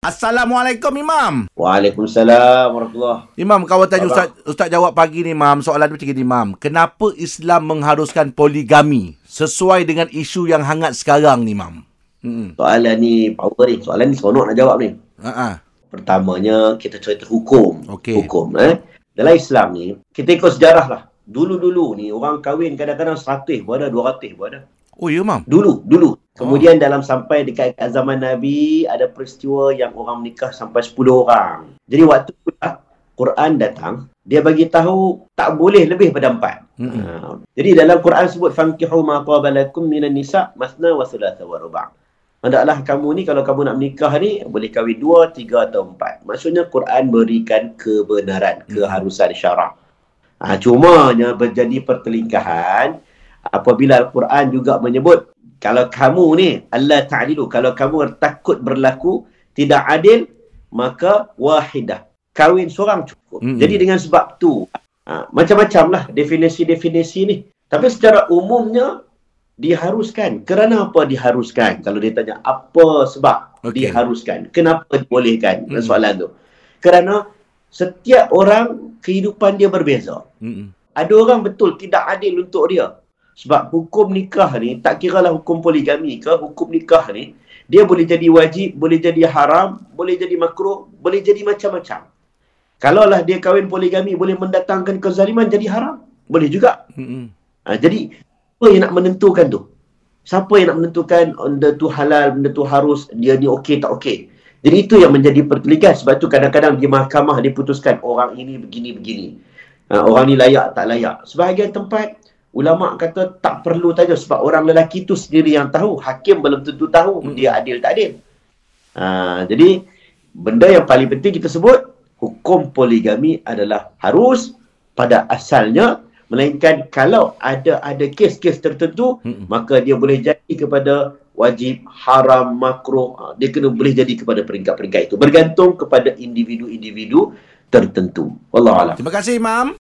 Assalamualaikum Imam. Waalaikumsalam warahmatullahi Imam, kawan tanya Abang. Ustaz, Ustaz jawab pagi ni Imam. Soalan dia macam ni Imam. Kenapa Islam mengharuskan poligami sesuai dengan isu yang hangat sekarang ni Imam? Hmm. Soalan ni power ni. Soalan ni seronok nak jawab ni. Ha Pertamanya kita cerita hukum. Okey. Hukum eh. Dalam Islam ni, kita ikut sejarah lah. Dulu-dulu ni orang kahwin kadang-kadang 100 pun ada, 200 pun ada. Oh ya Imam. Dulu, dulu. Kemudian dalam sampai dekat kat zaman Nabi ada peristiwa yang orang menikah sampai 10 orang. Jadi waktu tu lah, Quran datang, dia bagi tahu tak boleh lebih pada empat. Mm-mm. Ha. Jadi dalam Quran sebut fankihu ma qabalakum minan nisa masna wa thulatha wa ruba'. Hendaklah kamu ni kalau kamu nak menikah ni boleh kahwin dua, tiga atau empat. Maksudnya Quran berikan kebenaran, keharusan syarak. Ha, cumanya berjadi pertelingkahan apabila Al-Quran juga menyebut kalau kamu ni Allah ta'adilu kalau kamu takut berlaku tidak adil maka wahidah kahwin seorang cukup Mm-mm. jadi dengan sebab tu ha, macam-macam lah definisi-definisi ni tapi secara umumnya diharuskan kerana apa diharuskan kalau dia tanya apa sebab Okey. diharuskan kenapa dibolehkan Mm. soalan tu kerana setiap orang kehidupan dia berbeza Mm-mm. ada orang betul tidak adil untuk dia. Sebab hukum nikah ni, tak kiralah hukum poligami ke, hukum nikah ni, dia boleh jadi wajib, boleh jadi haram, boleh jadi makruh, boleh jadi macam-macam. Kalaulah dia kahwin poligami boleh mendatangkan kezaliman, jadi haram. Boleh juga. Mm-mm. Ha, jadi, apa yang nak menentukan tu? Siapa yang nak menentukan benda tu halal, benda tu harus, dia ni okey tak okey? Jadi itu yang menjadi pertelingkahan. Sebab tu kadang-kadang di mahkamah dia putuskan orang ini begini-begini. Ha, orang ni layak tak layak. Sebahagian tempat ulama kata tak perlu tanya sebab orang lelaki tu sendiri yang tahu. Hakim belum tentu tahu Mm-mm. dia adil tak adil. Ha, jadi benda yang paling penting kita sebut hukum poligami adalah harus pada asalnya melainkan kalau ada ada kes-kes tertentu Mm-mm. maka dia boleh jadi kepada wajib, haram, makruh. Ha, Dia kena boleh jadi kepada peringkat-peringkat itu. Bergantung kepada individu-individu tertentu. Wallahualam. Terima kasih Imam.